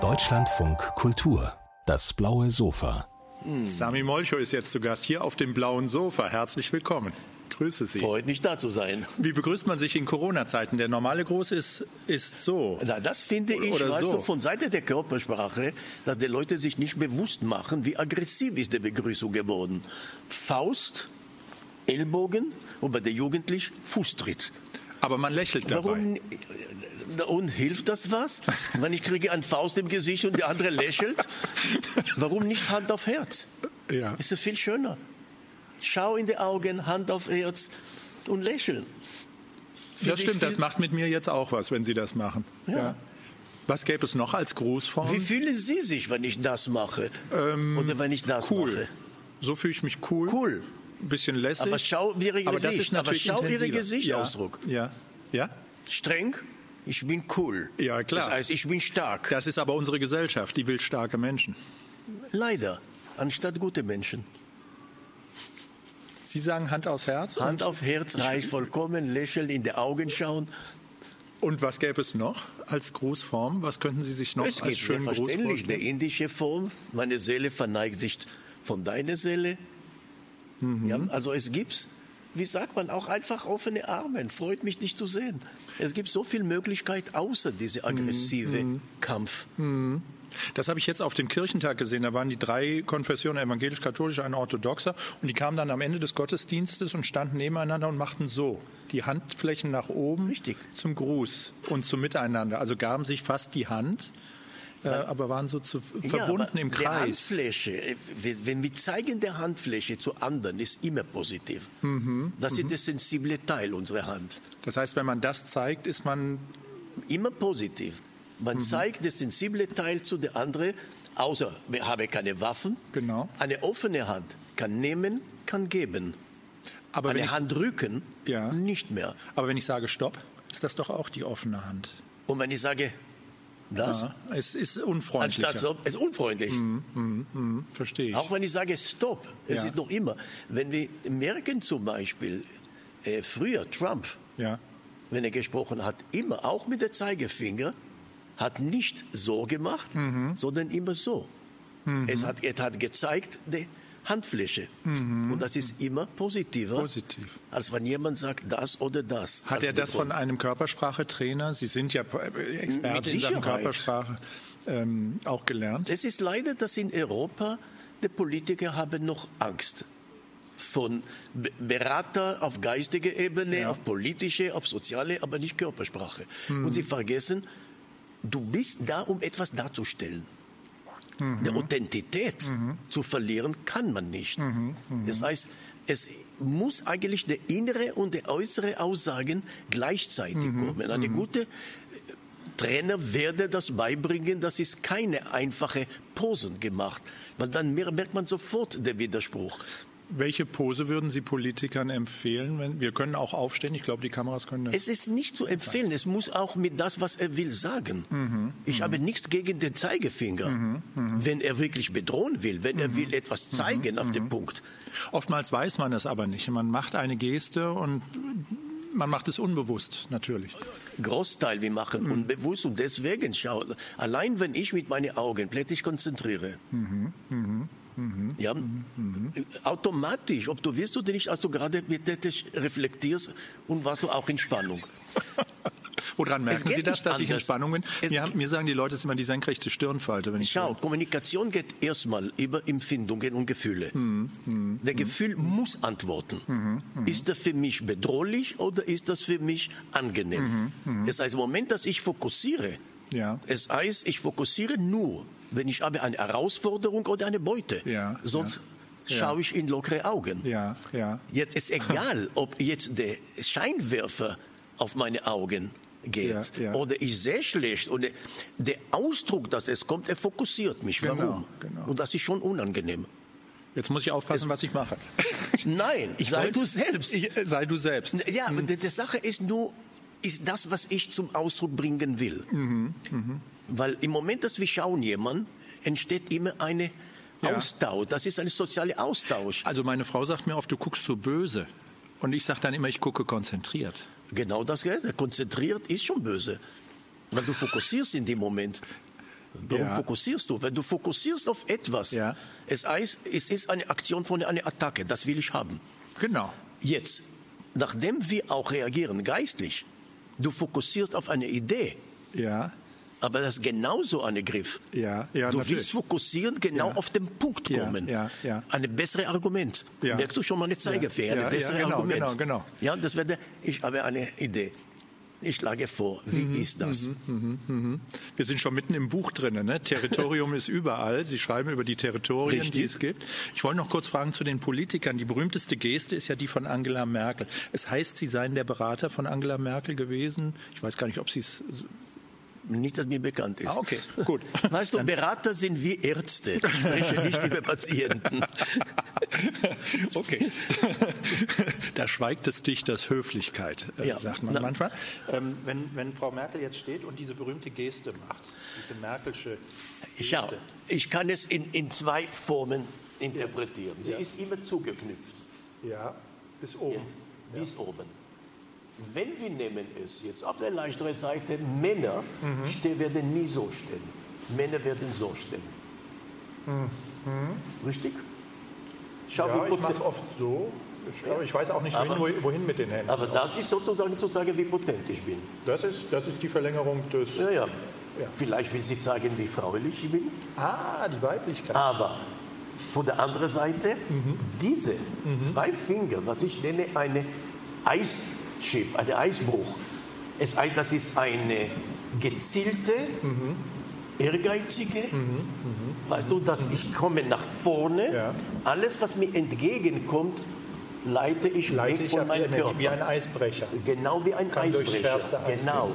Deutschlandfunk Kultur. Das blaue Sofa. Sami Molcho ist jetzt zu Gast hier auf dem blauen Sofa. Herzlich willkommen. Grüße Sie. Freut mich da zu sein. Wie begrüßt man sich in Corona-Zeiten? Der normale Gruß ist, ist so. Na, das finde ich, Oder weißt so. du, von Seite der Körpersprache, dass die Leute sich nicht bewusst machen, wie aggressiv ist die Begrüßung geworden. Faust, Ellbogen und bei der Jugendlich Fußtritt. Aber man lächelt dabei. Warum? Und hilft das was? Wenn ich kriege einen Faust im Gesicht und der andere lächelt, warum nicht Hand auf Herz? Ja. Ist das viel schöner. Schau in die Augen, Hand auf Herz und lächeln. Finde Das stimmt, das macht mit mir jetzt auch was, wenn Sie das machen. Ja. Was gäbe es noch als Grußform? Wie fühlen Sie sich, wenn ich das mache? Oder wenn ich das Ähm, cool. mache? So fühle ich mich cool. Cool. Ein bisschen lässig. Aber schau Ihre Aber das Gesicht. ist natürlich Aber schau Ihre. Gesichtsausdruck. Ja. ja. Ja. Streng, ich bin cool. Ja, klar. Das heißt, ich bin stark. Das ist aber unsere Gesellschaft, die will starke Menschen. Leider, anstatt gute Menschen. Sie sagen Hand aufs Herz. Hand auf Herz reicht vollkommen, lächeln, in die Augen schauen. Und was gäbe es noch als Grußform? Was könnten Sie sich noch es als schönen Gruß verständlich, vorstellen? die indische Form. Meine Seele verneigt sich von deiner Seele. Mhm. Ja, also es gibt, wie sagt man, auch einfach offene Arme. Freut mich, dich zu sehen. Es gibt so viel Möglichkeit außer diese aggressive Mhm. Kampf. Das habe ich jetzt auf dem Kirchentag gesehen. Da waren die drei Konfessionen, evangelisch-katholisch, ein orthodoxer. Und die kamen dann am Ende des Gottesdienstes und standen nebeneinander und machten so. Die Handflächen nach oben Richtig. zum Gruß und zum Miteinander. Also gaben sich fast die Hand, äh, aber waren so zu, verbunden aber im Die Kreis. Handfläche, äh, wenn wir zeigen der Handfläche zu anderen, ist immer positiv. Mhm. Das ist der sensible Teil unserer Hand. Das heißt, wenn man das zeigt, ist man Immer positiv. Man Mhm. zeigt das sensible Teil zu der anderen, außer wir haben keine Waffen. Genau. Eine offene Hand kann nehmen, kann geben. aber Eine ich, Hand rücken, Ja. nicht mehr. aber wenn ich sage Stopp, ist das doch auch die offene Hand. Und wenn ich sage, das, Ja, es ist unfreundlicher. anstatt so, ist unfreundlich. Verstehe ich. Auch wenn ich sage Stopp, es Ja. ist noch immer. Wenn wir merken zum Beispiel, äh, früher Trump, ja. wenn er gesprochen hat, immer auch mit der Zeigefinger, hat nicht so gemacht, Mhm. sondern immer so. Es hat, er hat gezeigt, Handfläche. Und das ist immer positiver, Mhm. Positiv. als wenn jemand sagt das oder das. Hat er das von einem Körpersprachetrainer, Sie sind ja Experte Mit in Sachen Sicherheit. Körpersprache, ähm, auch gelernt? Es ist leider, dass in Europa die Politiker haben noch Angst. Von Be- Berater auf geistiger Ebene, auf politische, auf soziale, aber nicht Körpersprache. Und sie vergessen, du bist da, um etwas darzustellen. Die Authentität zu verlieren kann man nicht. Das heißt, es muss eigentlich der innere und der äußere Aussagen gleichzeitig kommen. Eine gute Trainer werde das beibringen, das ist keine einfache Posen gemacht, weil dann mer- merkt man sofort den Widerspruch. Welche Pose würden Sie Politikern empfehlen? Wenn, wir können auch aufstehen. Ich glaube, die Kameras können das. Es ist nicht zu empfehlen, es muss auch mit das, was er will, sagen. Ich habe nichts gegen den Zeigefinger. Wenn er wirklich bedrohen will, wenn er will etwas zeigen auf den Punkt. Oftmals weiß man das aber nicht. Man macht eine Geste und man macht es unbewusst, natürlich. Großteil wir machen unbewusst und deswegen schau, allein wenn ich mit meinen Augen plötzlich konzentriere, ja, automatisch, ob du willst oder nicht, als du gerade plötzlich reflektierst und warst du auch in Spannung. Woran merken Sie das, dass ich in. Spannung bin? Mir, geht- mir sagen die Leute, es ist immer die senkrechte Stirnfalte, wenn ich Schau, Kommunikation geht erstmal über Empfindungen und Gefühle. Hm, Der Gefühl muss antworten. Ist das für mich bedrohlich oder ist das für mich angenehm? Das heißt, im Moment, dass ich fokussiere, Hm, Ja. es heißt, ich fokussiere nur, wenn ich habe eine Herausforderung oder eine Beute. Ja, Sonst ja. Schaue ich in lockere Augen. Ja, ja. Jetzt ist egal, ob jetzt der Scheinwerfer auf meine Augen geht Ja, ja. oder ich sehe schlecht oder der Ausdruck, dass es kommt, er fokussiert mich. Genau, Warum? genau. Und das ist schon unangenehm. Jetzt muss ich aufpassen, was ich mache. Nein, Ich sei wollte- du selbst. Ich, äh, sei du selbst. Ja, aber die, die Sache ist nur, ist das, was ich zum Ausdruck bringen will. Mhm, Weil im Moment, dass wir schauen jemand, entsteht immer eine Ja. Austausch. Das ist ein sozialer Austausch. Also meine Frau sagt mir oft, du guckst so böse. Und ich sage dann immer, ich gucke konzentriert. Genau das, Gleiche. konzentriert ist schon böse. Weil du fokussierst in dem Moment. Warum Ja. fokussierst du? Wenn du fokussierst auf etwas, Ja. es, heißt, es ist eine Aktion von einer Attacke, das will ich haben. Genau. Jetzt, nachdem wir auch reagieren geistlich, du fokussierst auf eine Idee, Ja. Aber das ist genauso ein Griff. Ja, ja, du natürlich. willst fokussieren, genau Ja. auf den Punkt Ja, kommen. ja, ja. Eine bessere Argument. Ja. Merkst du schon mal eine Zeigefinger, Ja, eine ja, bessere ja, genau, Argument. genau, genau. Ja, das werde ich habe eine Idee. Ich schlage vor, wie Mhm, ist das? Wir sind schon mitten im Buch drin. Ne? Territorium ist überall. Sie schreiben über die Territorien, Richtig. die es gibt. Ich wollte noch kurz fragen zu den Politikern. Die berühmteste Geste ist ja die von Angela Merkel. Es heißt, Sie seien der Berater von Angela Merkel gewesen. Ich weiß gar nicht, ob Sie es. Nicht, dass mir bekannt ist. Ah, okay, gut. Weißt du, Berater sind wie Ärzte. Ich spreche nicht über Patienten. Okay. da schweigt des Dichters Höflichkeit, äh, Ja. sagt man Na- manchmal. Ähm, wenn, wenn Frau Merkel jetzt steht und diese berühmte Geste macht, diese Merkelsche Geste. Schau, ich kann es in, in zwei Formen interpretieren. Sie ist immer zugeknüpft. Ja, bis oben. Jetzt, bis oben. Wenn wir nehmen es jetzt auf der leichteren Seite, Männer Mhm. werden nie so stehen. Männer werden so stehen. Richtig? Schau, Mhm. Ja, ich mache oft so. Ich, aber ich weiß auch nicht, wohin, Aber- wohin, wohin mit den Händen. aber das ist sozusagen zu sagen, wie potent ich bin. Das ist, das ist die Verlängerung des. Ja, ja. Ja. Vielleicht will sie zeigen, wie fraulich ich bin. Ah, die Weiblichkeit. Aber von der anderen Seite, diese zwei Finger, was ich nenne eine Eisschiff, ein Eisbruch, es, das ist eine gezielte, ehrgeizige, weißt du, dass ich komme nach vorne, Ja. alles, was mir entgegenkommt, leite ich Leite weg ich von meinem Körper. wie ein Eisbrecher. Genau wie ein Kann Eisbrecher. Eis Genau.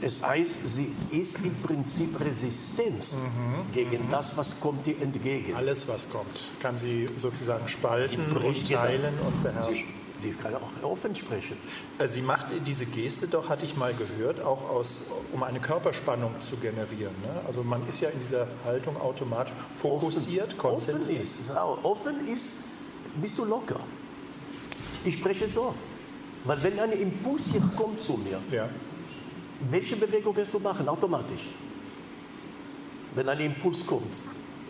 Es heißt, sie ist im Prinzip Resistenz Mhm. gegen das, was kommt ihr entgegen. Alles, was kommt, kann sie sozusagen spalten und bricht teilen und beherrschen. Sie, kann auch offen sprechen. Äh, Sie macht diese Geste doch, hatte ich mal gehört, auch aus, um eine Körperspannung zu generieren. Ne? Also man ist ja in dieser Haltung automatisch fokussiert, Offen konzentriert. ist, Sau, offen ist, bist du locker. Ich spreche so. Weil wenn ein Impuls jetzt kommt zu mir, Ja. welche Bewegung wirst du machen? Automatisch. Wenn ein Impuls kommt.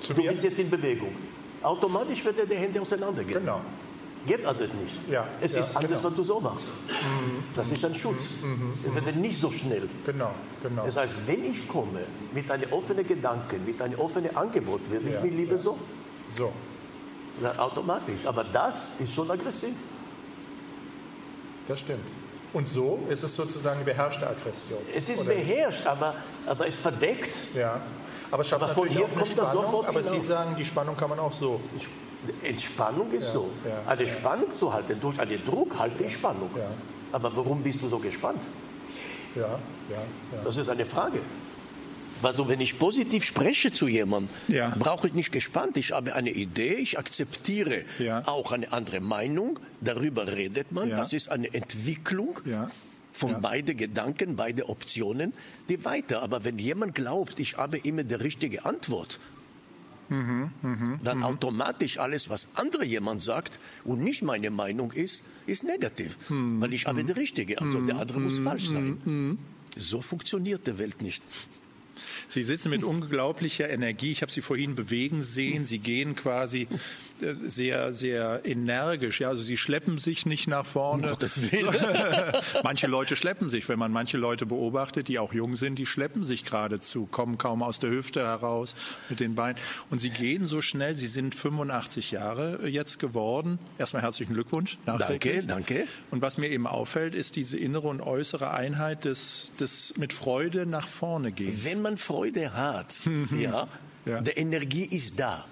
Zu du mir? bist jetzt in Bewegung. Automatisch wird er die Hände auseinandergehen. Genau. Geht anders nicht. Ja, es ja, ist anders, genau. Mhm. wenn du so machst. Das ist ein Schutz. Es wird nicht so schnell. Genau, genau. Das heißt, wenn ich komme mit einem offenen Gedanken, mit einem offenen Angebot, werde Ja, ich mir lieber ja. so. So. Na, automatisch. Aber das ist schon aggressiv. Das stimmt. Und so ist es sozusagen eine beherrschte Aggression. Es ist Oder- beherrscht, aber, aber es verdeckt. Ja. Aber schafft Aber von natürlich hier auch eine kommt das Spannung. sofort Aber Sie sagen, die Spannung kann man auch so. Ich, Entspannung ist Ja, so. ja, eine Spannung zu halten, durch einen Druck halte ich Spannung. Aber warum bist du so gespannt? Ja, ja. Das ist eine Frage. Also wenn ich positiv spreche zu jemandem, Ja. brauche ich nicht gespannt. Ich habe eine Idee, ich akzeptiere Ja. auch eine andere Meinung. Darüber redet man. Ja. Das ist eine Entwicklung von Ja. beide Gedanken, beide Optionen, die weiter. Aber wenn jemand glaubt, ich habe immer die richtige Antwort, Mhm, dann automatisch alles, was andere jemand sagt und nicht meine Meinung ist, ist negativ, Mhm. weil ich habe die richtige. Also der andere muss falsch sein. So funktioniert die Welt nicht. Sie sitzen mit unglaublicher Energie. Ich habe Sie vorhin bewegen sehen. Sie gehen quasi sehr, sehr energisch. Ja, also Sie schleppen sich nicht nach vorne. Um Gottes Willen. manche Leute schleppen sich. Wenn man manche Leute beobachtet, die auch jung sind, die schleppen sich geradezu, kommen kaum aus der Hüfte heraus mit den Beinen. Und Sie gehen so schnell. Sie sind 85 Jahre jetzt geworden. Erstmal herzlichen Glückwunsch. Danke, danke. Und was mir eben auffällt, ist diese innere und äußere Einheit des, des mit Freude nach vorne gehens. Wenn man Freude hat, ja, Ja. die Energie ist da.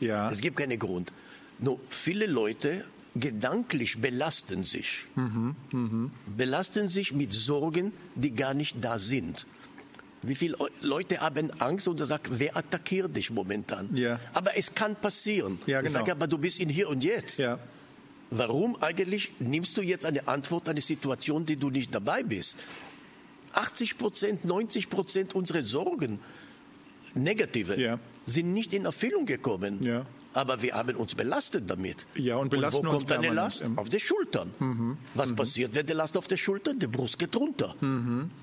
Ja. Es gibt keinen Grund. Nur viele Leute gedanklich belasten sich. Belasten sich mit Sorgen, die gar nicht da sind. Wie viele Leute haben Angst und sagen, wer attackiert dich momentan? Ja. Aber es kann passieren. Ja, Ich genau. sage, aber du bist in hier und jetzt. ja. Warum eigentlich nimmst du jetzt eine Antwort an eine Situation, die du nicht dabei bist? 80 Prozent, 90 Prozent unserer Sorgen negative, Ja. sind nicht in Erfüllung gekommen. Ja. Aber wir haben uns belastet damit. Ja, und belasten wo uns kommt eine. Last? Auf die Schultern. Was passiert, wenn die Last auf der Schulter? Die Brust geht runter.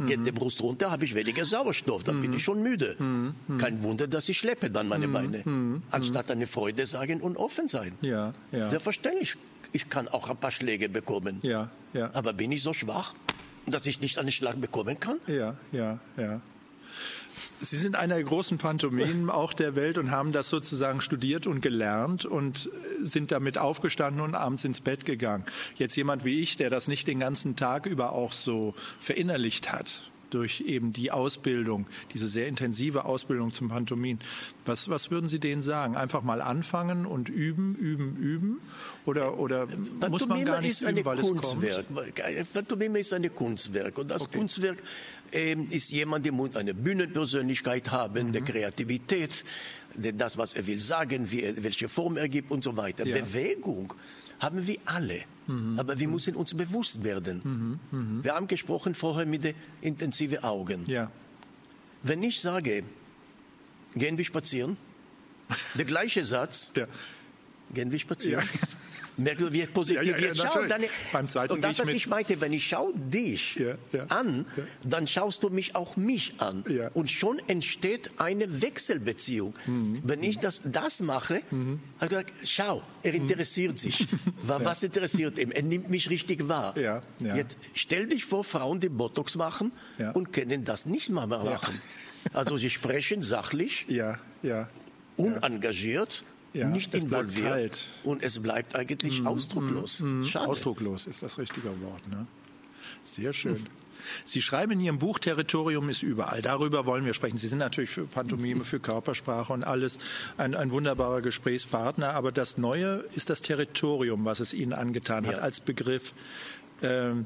Geht die Brust runter, habe ich weniger Sauerstoff, dann bin ich schon müde. Kein Wunder, dass ich schleppe dann meine Beine. Anstatt eine Freude sagen und offen sein. Ja, ja. Selbstverständlich, ich kann auch ein paar Schläge bekommen. Ja, ja. Aber bin ich so schwach, dass ich nicht einen Schlag bekommen kann? Ja, ja, ja. Sie sind einer der großen Pantomimen auch der Welt und haben das sozusagen studiert und gelernt und sind damit aufgestanden und abends ins Bett gegangen. Jetzt jemand wie ich, der das nicht den ganzen Tag über auch so verinnerlicht hat durch eben die Ausbildung, diese sehr intensive Ausbildung zum Pantomin. Was, was würden Sie denen sagen? Einfach mal anfangen und üben, üben, üben? Oder, oder muss man gar nicht ist eine üben, weil es kommt? Kunstwerk. Pantomime ist ein Kunstwerk. Und das Okay. Kunstwerk ähm, ist jemand, der eine Bühnenpersönlichkeit haben, Mhm. der Kreativität, das, was er will sagen, wie er, welche Form er gibt und so weiter. Ja. Bewegung haben wir alle. Mhm. Aber wir müssen uns bewusst werden. Wir haben gesprochen vorher mit den intensiven Augen. Ja, Wenn ich sage, gehen wir spazieren, der gleiche Satz, der, Gehen wir spazieren. Ja. Du, wie positiv Ja, ja, jetzt schau, deine, Beim zweiten Und das, ich was ich meinte, wenn ich schaue dich an, dann schaust du mich auch mich an. Und schon entsteht eine Wechselbeziehung. Mhm. Wenn ich das, das mache, habe ich gesagt, schau, er Mhm. interessiert sich. Wa- Was interessiert ihn? Er nimmt mich richtig wahr. Jetzt stell dich vor, Frauen, die Botox machen und können das nicht mal mehr machen. Also sie sprechen sachlich, ja, ja. unengagiert, Ja, nicht es bleibt involviert kalt. und es bleibt eigentlich ausdrucklos. Schade. Ausdrucklos ist das richtige Wort. Ne? Sehr schön. Sie schreiben in Ihrem Buch, Territorium ist überall. Darüber wollen wir sprechen. Sie sind natürlich für Pantomime, für Körpersprache und alles ein, ein wunderbarer Gesprächspartner. Aber das Neue ist das Territorium, was es Ihnen angetan hat, Ja. als Begriff. Ähm,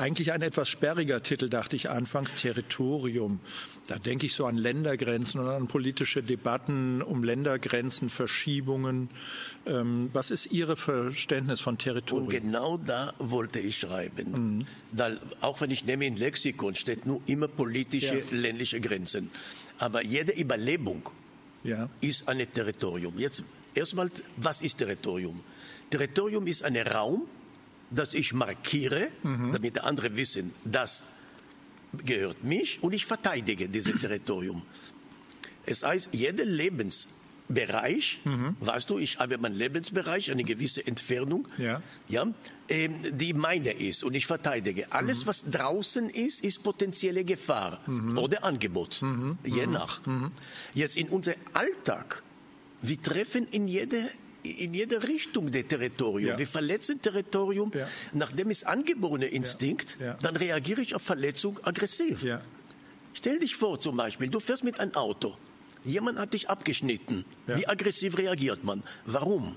eigentlich ein etwas sperriger Titel, dachte ich anfangs, Territorium. Da denke ich so an Ländergrenzen und an politische Debatten um Ländergrenzen, Verschiebungen. Ähm, was ist Ihr Verständnis von Territorium? Und genau da wollte ich schreiben. Da, auch wenn ich nehme im Lexikon steht nur immer politische, Ja. ländliche Grenzen. Aber jede Überlebung Ja. ist ein Territorium. Jetzt erstmal, was ist Territorium? Territorium ist ein Raum, das ich markiere, damit andere wissen, das gehört mich und ich verteidige dieses Territorium. Es heißt, jeder Lebensbereich, weißt du, ich habe meinen Lebensbereich, eine gewisse Entfernung, Ja. ja, ähm, die meine ist und ich verteidige. Alles, was draußen ist, ist potenzielle Gefahr oder Angebot, je nach. Jetzt in unserem Alltag, wir treffen in jede in jede Richtung der Territorium. Ja. Wir verletzen Territorium, Ja. nachdem es angeborene Instinkt, Ja. dann reagiere ich auf Verletzung aggressiv. Stell dich vor zum Beispiel, du fährst mit einem Auto. Jemand hat dich abgeschnitten. Wie aggressiv reagiert man? Warum?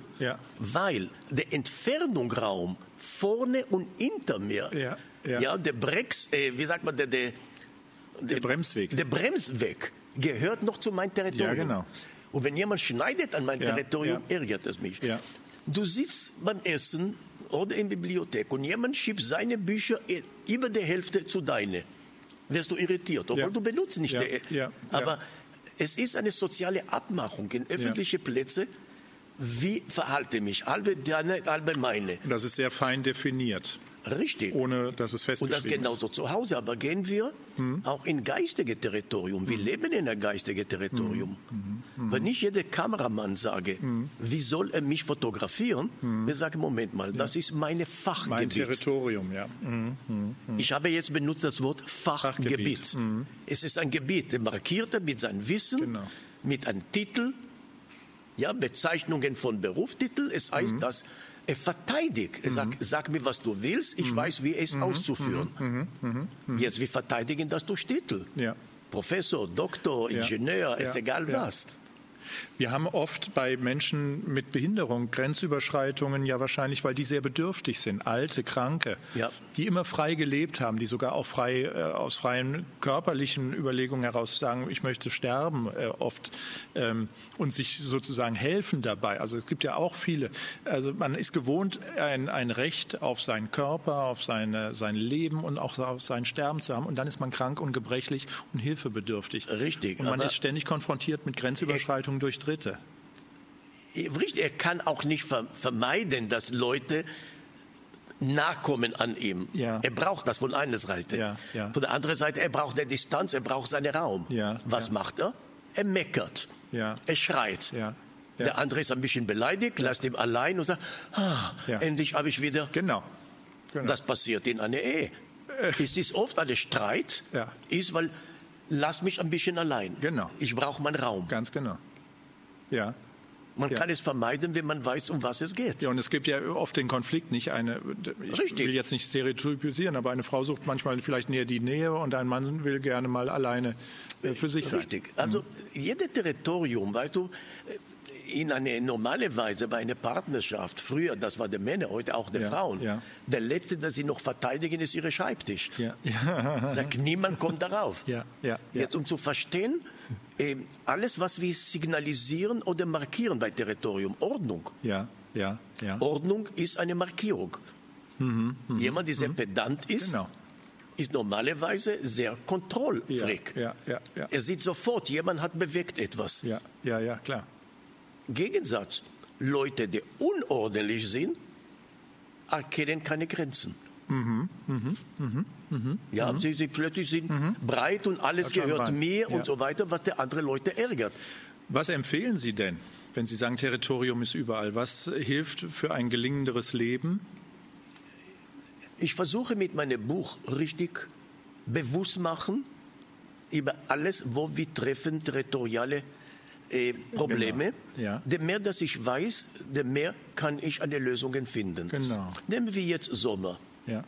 Weil der Entfernungsraum vorne und hinter mir, Ja, ja. der Brex, äh, wie sagt man, der, der, Der Bremsweg. der Bremsweg gehört noch zu meinem Territorium. Ja, genau. Und wenn jemand schneidet an mein Ja, Territorium, ja. ärgert es mich. Ja. Du sitzt beim Essen oder in der Bibliothek und jemand schiebt seine Bücher über die Hälfte zu deine. Wirst du irritiert, obwohl du benutzt nicht. Ja, die- ja, Aber es ist eine soziale Abmachung in öffentlichen Plätzen. Wie verhalte mich? Halbe deine, halbe meine. Das ist sehr fein definiert, Richtig. ohne dass es Und festgeschrieben das genauso zu Hause. Aber gehen wir auch in geistige Territorium. Wir leben in einem geistigen Territorium. Wenn ich jedem Kameramann sage, wie soll er mich fotografieren, wir sagen, Moment mal, das ist meine Mein Fachgebiet. Territorium, ja. Mhm. Ich habe jetzt benutzt das Wort Fachgebiet. Fachgebiet. Es ist ein Gebiet, der markiert er mit seinem Wissen, Genau. mit einem Titel, ja, Bezeichnungen von Berufstitel. Es Mhm. heißt, dass er verteidigt. Er sagt, sag mir, was du willst, Mhm. ich weiß, wie es auszuführen. Jetzt, wir verteidigen das durch Titel. Ja. Professor, Doktor, Ja. Ingenieur, ist Ja. egal Ja. was. Wir haben oft bei Menschen mit Behinderung Grenzüberschreitungen ja wahrscheinlich, weil die sehr bedürftig sind, alte, kranke, Ja. die immer frei gelebt haben, die sogar auch frei äh, aus freien körperlichen Überlegungen heraus sagen, ich möchte sterben äh, oft ähm, und sich sozusagen helfen dabei. Also es gibt ja auch viele. Also man ist gewohnt, ein, ein Recht auf seinen Körper, auf seine, sein Leben und auch auf sein Sterben zu haben. Und dann ist man krank und gebrechlich und hilfebedürftig. Richtig, Und man ist ständig konfrontiert mit Grenzüberschreitungen durch Dritte. Richtig, er kann auch nicht ver vermeiden, dass Leute nachkommen an ihm. Ja. Er braucht das von einer Seite. Ja, ja. Von der anderen Seite, er braucht eine Distanz, er braucht seinen Raum. Ja, Was macht er? Er meckert. Ja. Er schreit. Der andere ist ein bisschen beleidigt, lässt ihn allein und sagt, ah, endlich habe ich wieder. Genau. genau. Das passiert in einer Ehe. Es ist oft ein Streit, Ja. ist, weil lass mich ein bisschen allein. Genau. Ich brauche meinen Raum. Ganz genau. Ja. Man Ja. kann es vermeiden, wenn man weiß, um was es geht. Ja, und es gibt ja oft den Konflikt nicht eine, ich Richtig. will jetzt nicht stereotypisieren, aber eine Frau sucht manchmal vielleicht näher die Nähe und ein Mann will gerne mal alleine äh, für sich sein. Richtig. Also jedes Territorium, weißt du, in eine normale Weise bei einer Partnerschaft, früher, das war der Männer, heute auch der Ja, Frauen. ja. Der letzte, das sie noch verteidigen, ist ihre Schreibtisch. Ja, Sagt, niemand kommt darauf. ja, ja, ja. Jetzt um zu verstehen, äh, alles, was wir signalisieren oder markieren bei Territorium, Ordnung. ja, ja, ja. Ordnung ist eine Markierung. Jemand, der sehr pedant ist, Mhm, Genau. ist normalerweise sehr kontrollfreak. Ja, ja, ja, Er sieht sofort, jemand hat bewegt etwas. ja, ja, ja, klar. Gegensatz, Leute, die unordentlich sind, erkennen keine Grenzen. Mhm, ja, sie, sie plötzlich sind breit und alles Das gehört mir ja. und so weiter, was der andere Leute ärgert. Was empfehlen Sie denn, wenn Sie sagen, Territorium ist überall? Was hilft für ein gelingenderes Leben? Ich versuche mit meinem Buch richtig bewusst machen über alles, wo wir treffen territoriale äh, Probleme. Genau, ja. Je mehr, dass ich weiß, je mehr kann ich eine Lösung finden. Genau. Nehmen wir jetzt Sommer. Ja.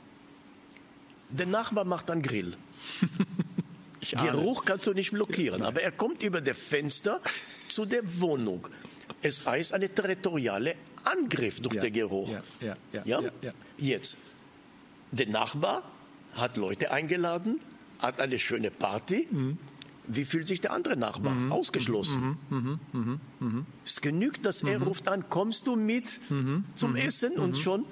Der Nachbar macht einen Grill. Geruch kannst du nicht blockieren, aber er kommt über das Fenster zu der Wohnung. Es heißt eine territoriale Angriff durch Ja, den Geruch. ja, ja, ja. Jetzt, der Nachbar hat Leute eingeladen, hat eine schöne Party. Mhm. Wie fühlt sich der andere Nachbar? Ausgeschlossen. Mhm. Es genügt, dass er ruft an, kommst du mit Mhm. zum Essen und schon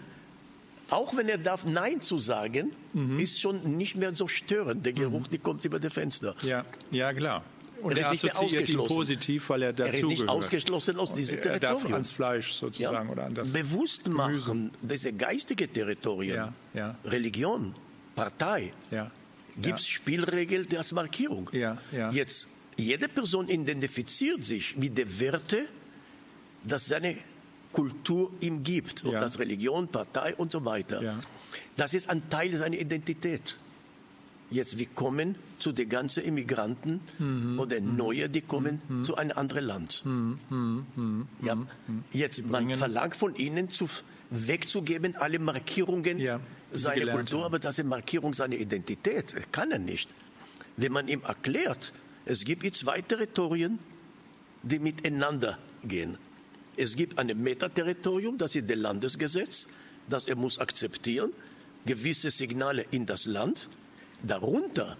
auch wenn er darf Nein zu sagen, Mhm. ist schon nicht mehr so störend. Der Geruch, die kommt über das Fenster. Ja, ja, klar. Und Er er, ist nicht ausgeschlossen. positiv, weil er Er ist dazu nicht gehört. ausgeschlossen aus diesem Er darf Territorium. ans Fleisch sozusagen oder an das. Bewusst machen, diese geistige Territorien, Ja, ja. Religion, Partei, Ja. gibt es Spielregeln als Markierung. Ja, ja. Jetzt, jede Person identifiziert sich mit den Werten, das seine Kultur ihm gibt, ob Ja. das Religion, Partei und so weiter. Ja. Das ist ein Teil seiner Identität. Jetzt, wir kommen zu den ganzen Immigranten Mhm. oder Neue, die kommen zu einem anderen Land. Ja. Jetzt, man verlangt von ihnen zu, wegzugeben alle Markierungen Ja, seiner Kultur, haben. aber das ist Markierung seiner Identität. Das kann er nicht. Wenn man ihm erklärt, es gibt jetzt zwei Territorien, die miteinander gehen. Es gibt ein Metaterritorium, das ist das Landesgesetz, das er muss akzeptieren, gewisse Signale in das Land. Darunter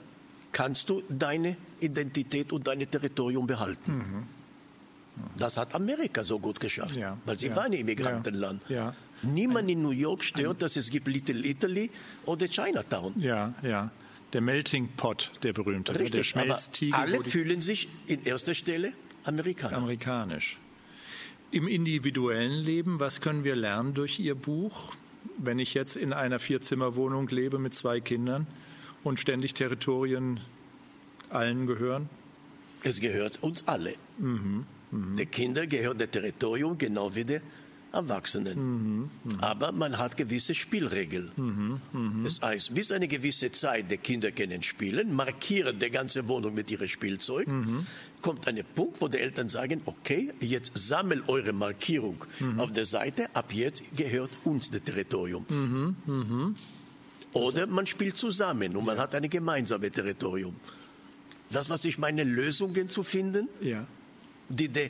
kannst du deine Identität und dein Territorium behalten. Das hat Amerika so gut geschafft, Mhm. Ja, weil sie ja, waren ein Immigrantenland. ja. Niemand in New York stört, dass es gibt Little Italy oder Chinatown. Ja, ja. Der Melting Pot, der berühmte, ne? der Richtig, aber Schmelztiegel, alle fühlen sich in erster Stelle Amerikaner. amerikanisch. Im individuellen Leben, was können wir lernen durch Ihr Buch? Wenn ich jetzt in einer Vierzimmerwohnung lebe mit zwei Kindern und ständig Territorien allen gehören? Es gehört uns alle. Mhm, Die Kinder gehören dem Territorium genau wie die Erwachsenen. Mhm, Aber man hat gewisse Spielregeln. mhm. Das heißt, bis eine gewisse Zeit die Kinder können spielen, markieren die ganze Wohnung mit ihrem Spielzeug, Mhm. kommt ein Punkt, wo die Eltern sagen, okay, jetzt sammelt eure Markierung auf der Seite, ab jetzt gehört uns das Territorium. Oder man spielt zusammen und man hat ein gemeinsames Territorium. Das, was ich meine, Lösungen zu finden, Ja. die die äh,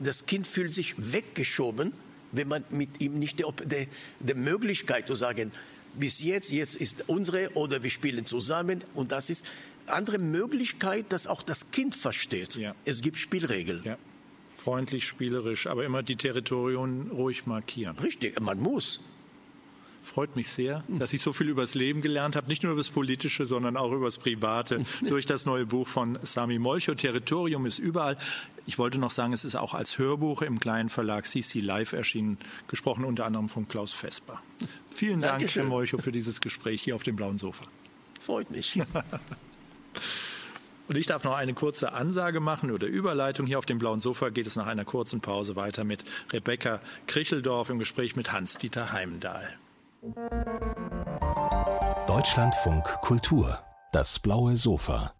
das Kind fühlt sich weggeschoben, wenn man mit ihm nicht die, die Möglichkeit zu sagen, bis jetzt, jetzt ist unsere oder wir spielen zusammen und das ist andere Möglichkeit, dass auch das Kind versteht. Ja. Es gibt Spielregeln. Ja. Freundlich, spielerisch, aber immer die Territorien ruhig markieren. Richtig, man muss. Freut mich sehr, dass ich so viel über das Leben gelernt habe, nicht nur über das Politische, sondern auch über das Private, durch das neue Buch von Sami Molcho. Territorium ist überall. Ich wollte noch sagen, es ist auch als Hörbuch im kleinen Verlag CC Live erschienen, gesprochen unter anderem von Klaus Vesper. Vielen Dank, Dankeschön. Herr Molcho, für dieses Gespräch hier auf dem blauen Sofa. Freut mich. Und ich darf noch eine kurze Ansage machen oder Überleitung. Hier auf dem blauen Sofa geht es nach einer kurzen Pause weiter mit Rebecca Kricheldorf im Gespräch mit Hans-Dieter Heimdahl. Deutschlandfunk Kultur. Das blaue Sofa.